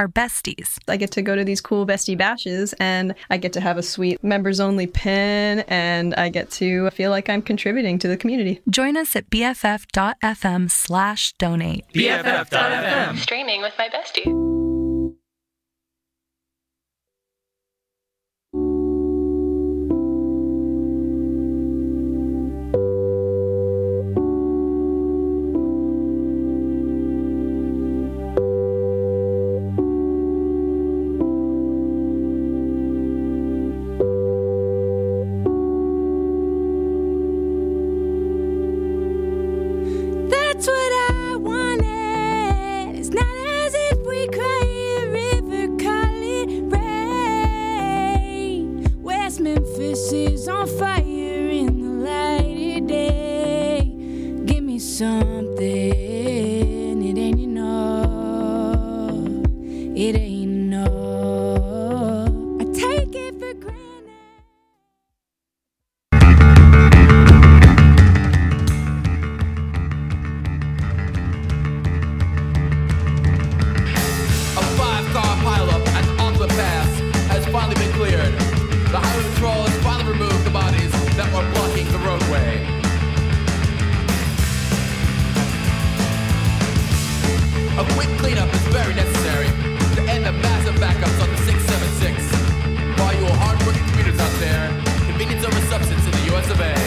are besties. I get to go to these cool bestie bashes and I get to have a sweet members only pin and I get to feel like I'm contributing to the community. Join us at bff.fm slash donate. BFF.fm. Streaming with my bestie. Quick cleanup is very necessary to end the massive backups on the 676. While you hardworking commuters out there, convenience over substance in the US of A.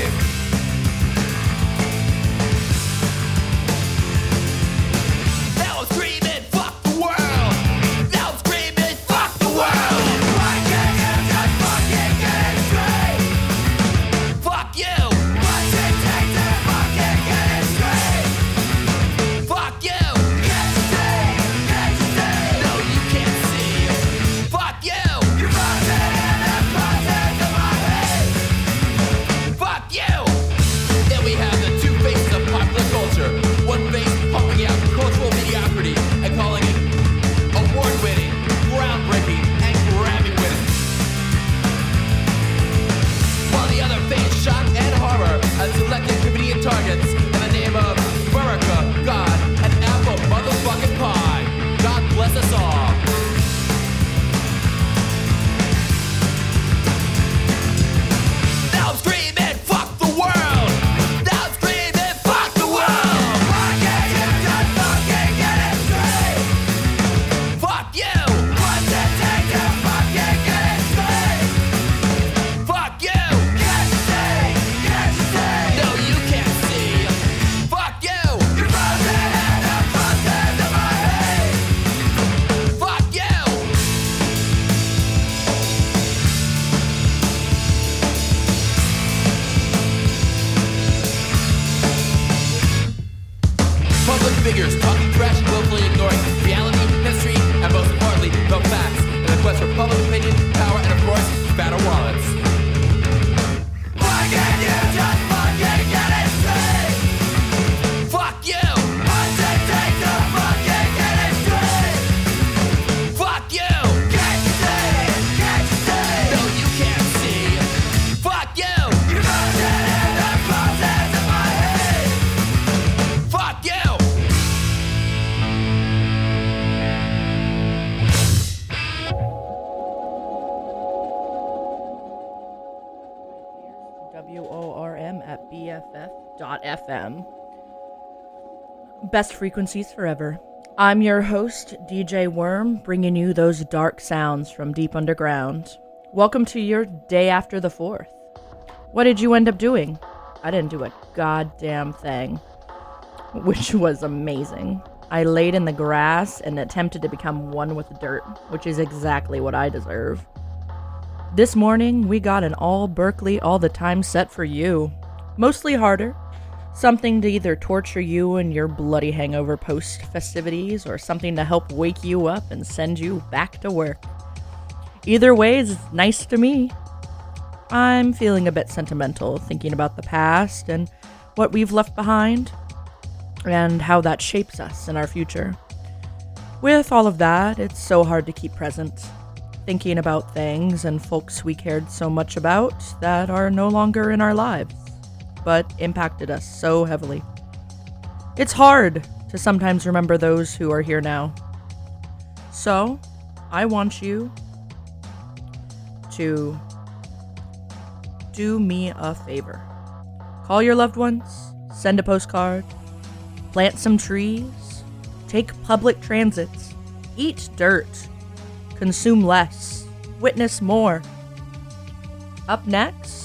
Best frequencies forever. I'm your host, DJ Worm, bringing you those dark sounds from deep underground. Welcome to your day after the 4th. What did you end up doing? I didn't do a goddamn thing, which was amazing. I laid in the grass and attempted to become one with the dirt, which is exactly what I deserve. This morning, we got an all Berkeley all the time set for you. Mostly harder, Something to either torture you in your bloody hangover post festivities or something to help wake you up and send you back to work. Either way is nice to me. I'm feeling a bit sentimental thinking about the past and what we've left behind and how that shapes us in our future. With all of that, it's so hard to keep present, thinking about things and folks we cared so much about that are no longer in our lives, but impacted us so heavily. It's hard to sometimes remember those who are here now. So, I want you to do me a favor. Call your loved ones, send a postcard, plant some trees, take public transits, eat dirt, consume less, witness more. Up next,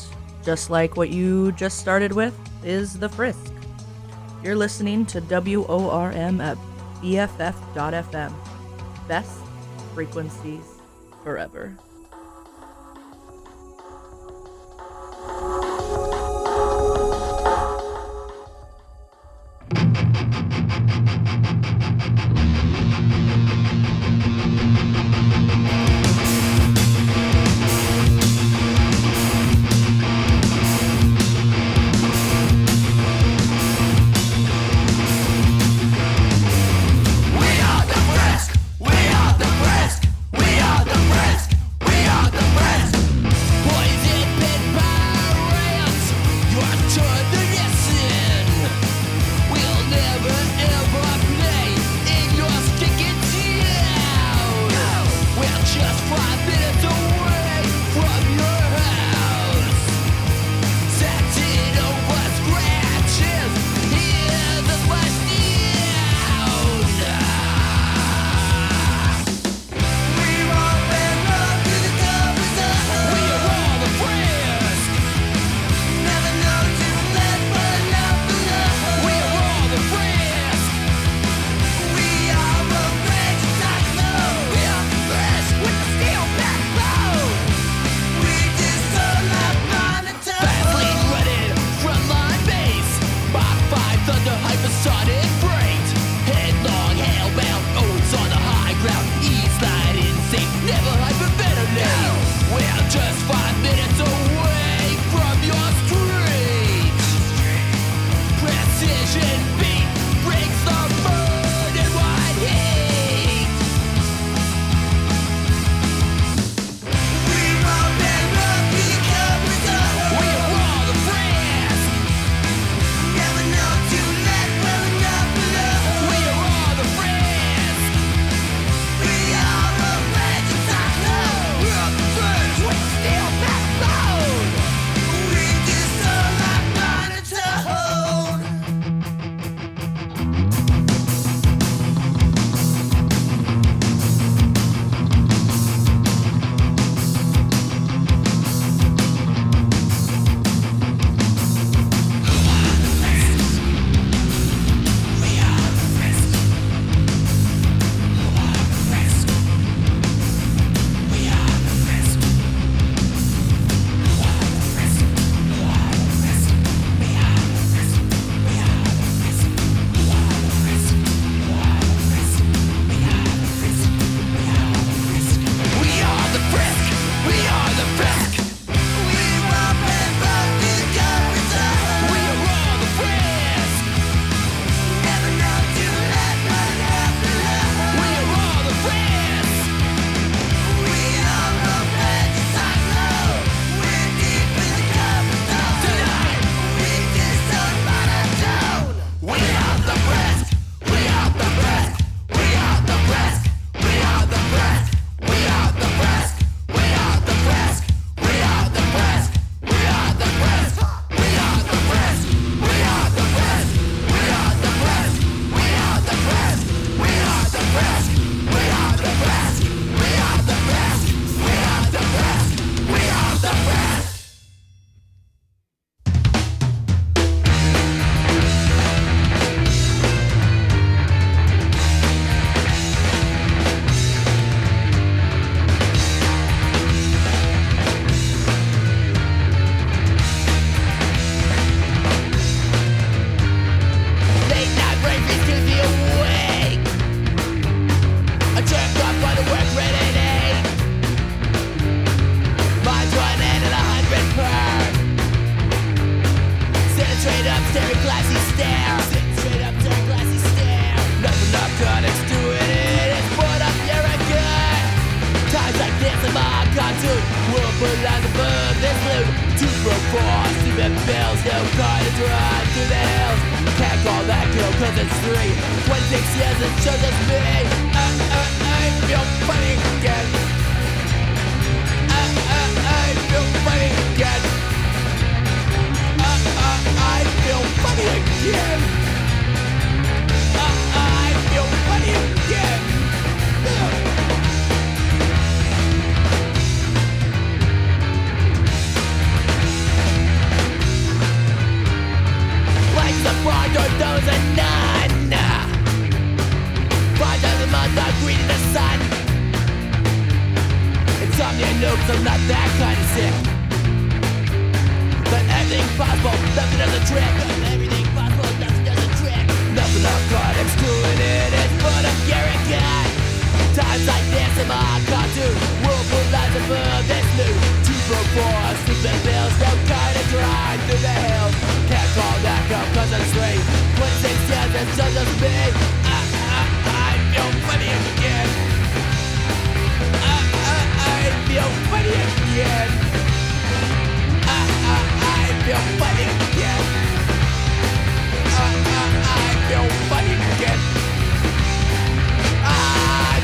just like what you just started with, is The Frisk. You're listening to WORM at BFF.FM. Best frequencies forever.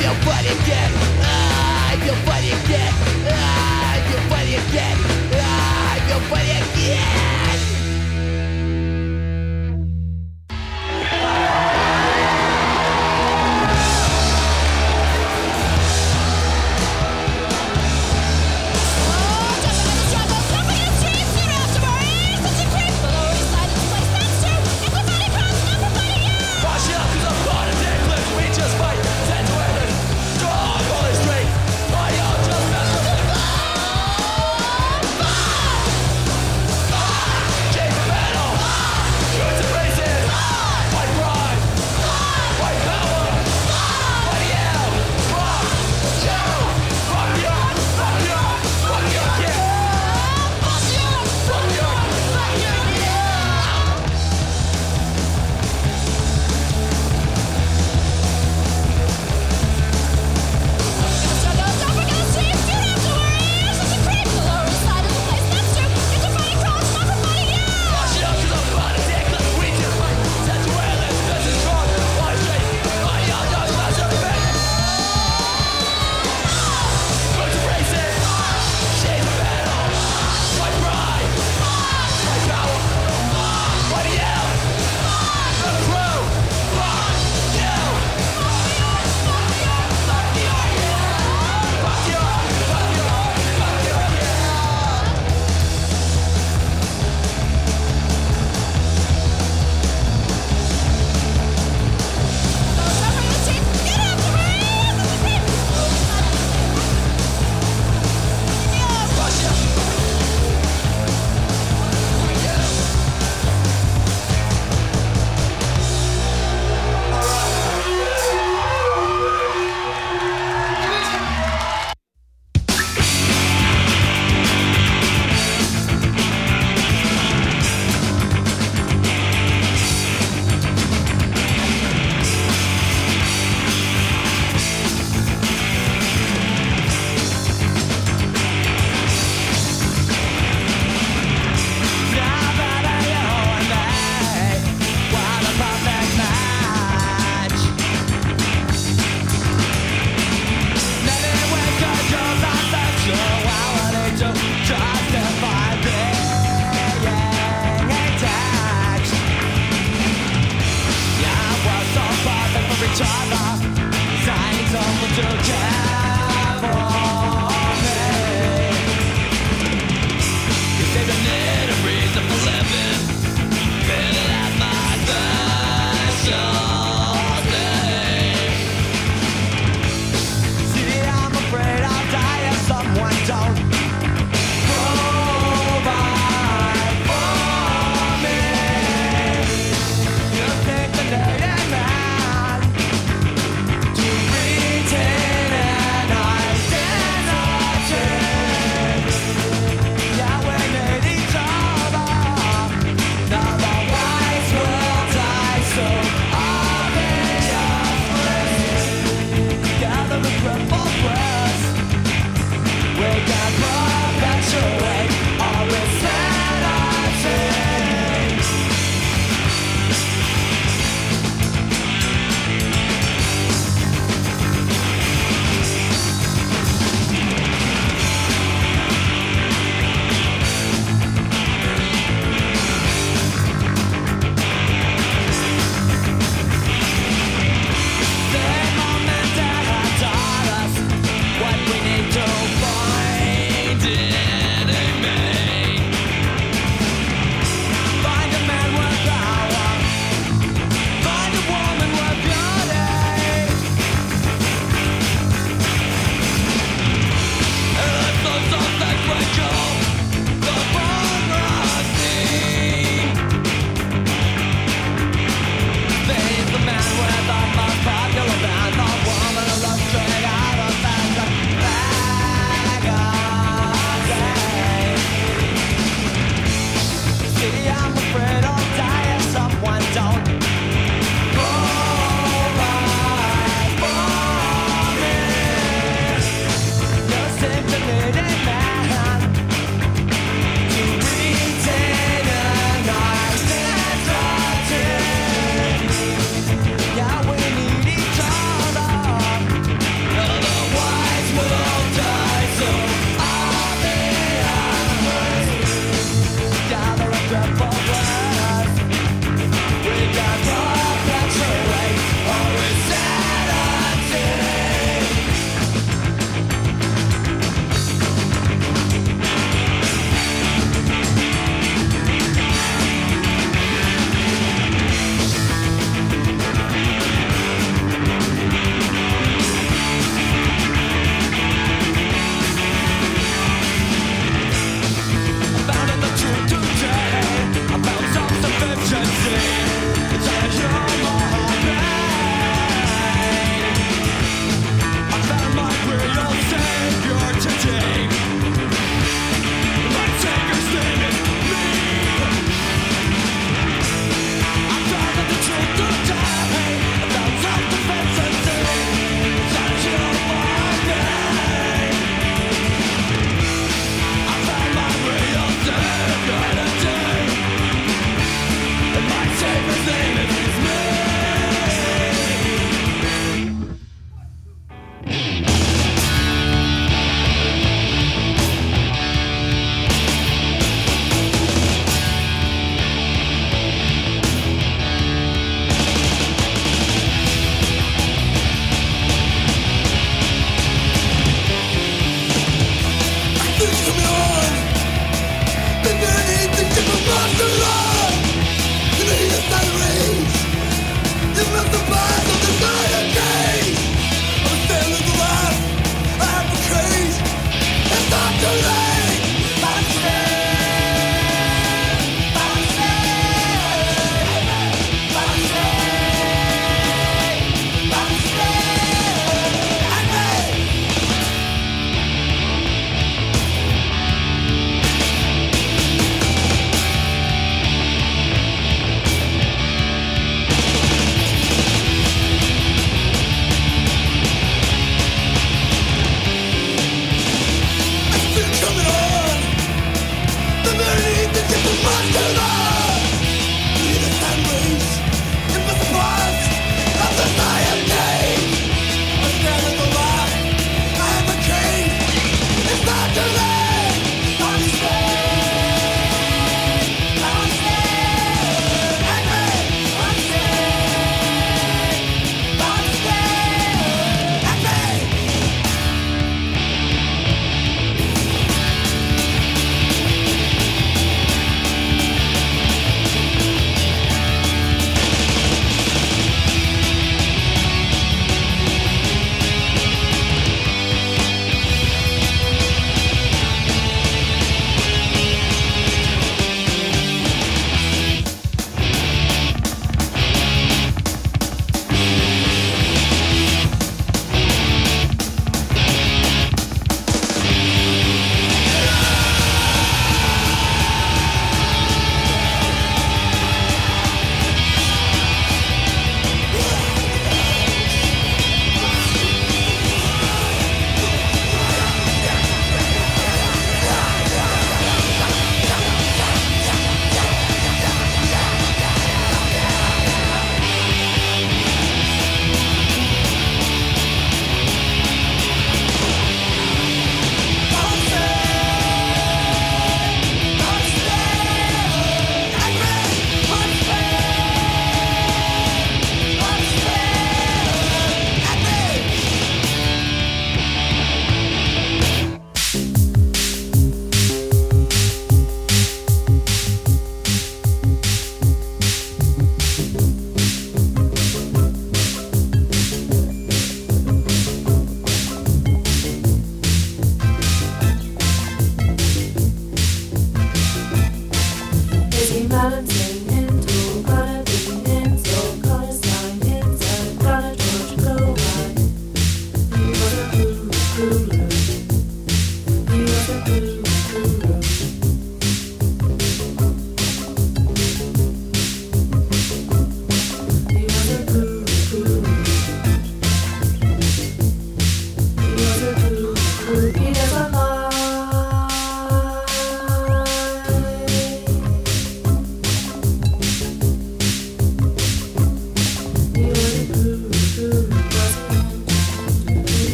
Feel funny again. I feel funny again.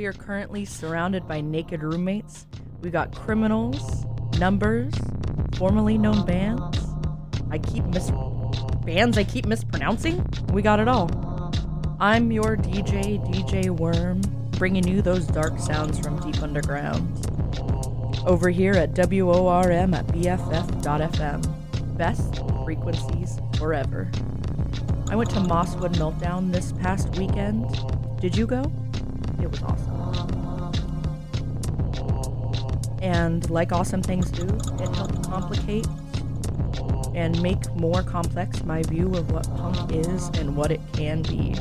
We are currently surrounded by naked roommates. We got criminals, numbers, formerly known bands. I keep mis bands I keep mispronouncing. We got it all. I'm your DJ, DJ Worm, bringing you those dark sounds from deep underground. Over here at WORM at BFF.FM. Best frequencies forever. I went to Mosswood Meltdown this past weekend. Did you go? It was awesome. And like awesome things do, it helped complicate and make more complex my view of what punk is and what it can be.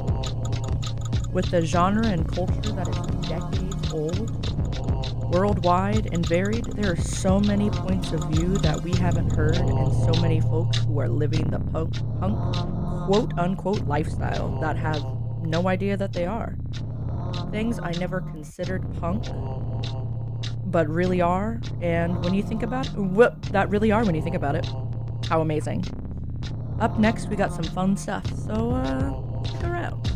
With the genre and culture that is decades old, worldwide and varied, there are so many points of view that we haven't heard and so many folks who are living the punk, punk quote unquote lifestyle that have no idea that they are. Things I never considered punk, but really are. And when you think about it, whoop, that really are when you think about it. How amazing. Up next, we got some fun stuff, so uh, stick around.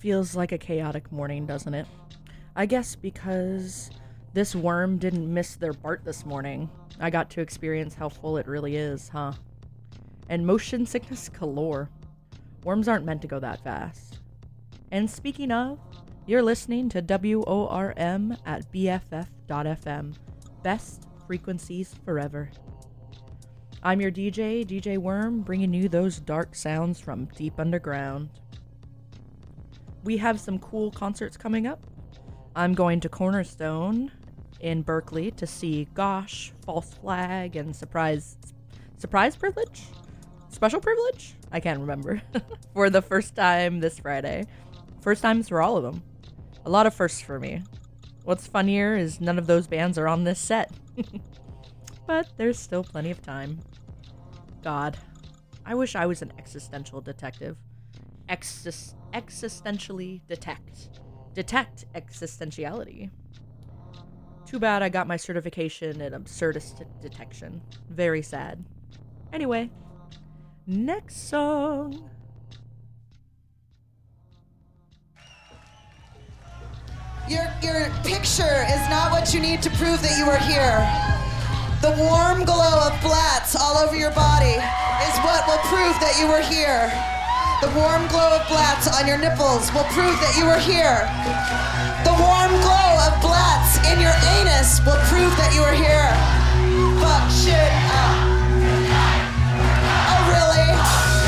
Feels like a chaotic morning, doesn't it? I guess because this worm didn't miss their BART this morning. I got to experience how full it really is, huh? And motion sickness galore. Worms aren't meant to go that fast. And speaking of, you're listening to WORM at BFF.FM. Best frequencies forever. I'm your DJ, DJ Worm, bringing you those dark sounds from deep underground. We have some cool concerts coming up. I'm going to Cornerstone in Berkeley to see Gosh, False Flag, and Surprise Surprise Privilege? Special Privilege? I can't remember. for the first time this Friday. First times for all of them. A lot of firsts for me. What's funnier is none of those bands are on this set. but there's still plenty of time. God, I wish I was an existential detective. Exis- existentially detect. Detect existentiality. Too bad I got my certification in absurdist detection. Very sad. Anyway, next song. Your, your picture is not what you need to prove that you are here. The warm glow of Blatz all over your body is what will prove that you were here. The warm glow of Blatz on your nipples will prove that you were here. The warm glow of Blatz in your anus will prove that you were here. Fuck shit up. Oh, really?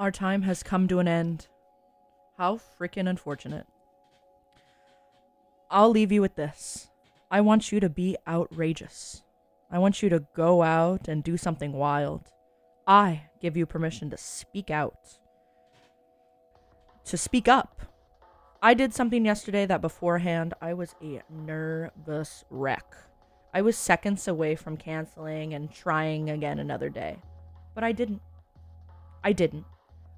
Our time has come to an end. How freaking unfortunate. I'll leave you with this. I want you to be outrageous. I want you to go out and do something wild. I give you permission to speak out, to speak up. I did something yesterday that beforehand I was a nervous wreck. I was seconds away from canceling and trying again another day. But I didn't. I didn't.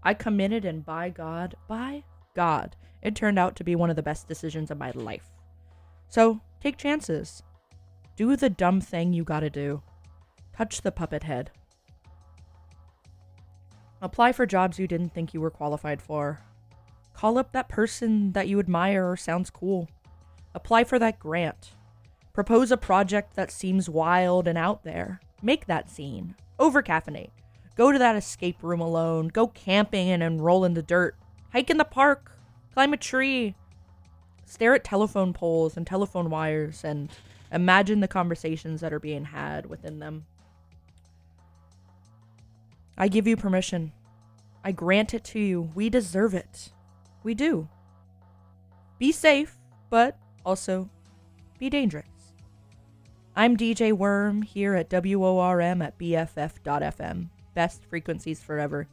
I committed, and by God, by God, it turned out to be one of the best decisions of my life. So take chances. Do the dumb thing you gotta do. Touch the puppet head. Apply for jobs you didn't think you were qualified for. Call up that person that you admire or sounds cool. Apply for that grant. Propose a project that seems wild and out there. Make that scene. Over caffeinate. Go to that escape room alone. Go camping and roll in the dirt. Hike in the park. Climb a tree. Stare at telephone poles and telephone wires and imagine the conversations that are being had within them. I give you permission. I grant it to you. We deserve it. We do. Be safe, but also be dangerous. I'm DJ Worm here at WORM at BFF.FM, best frequencies forever.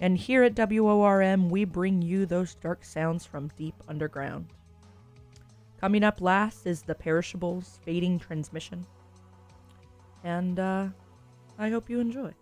And here at WORM, we bring you those dark sounds from deep underground. Coming up last is the Perishables Fading Transmission. And uh, I hope you enjoy.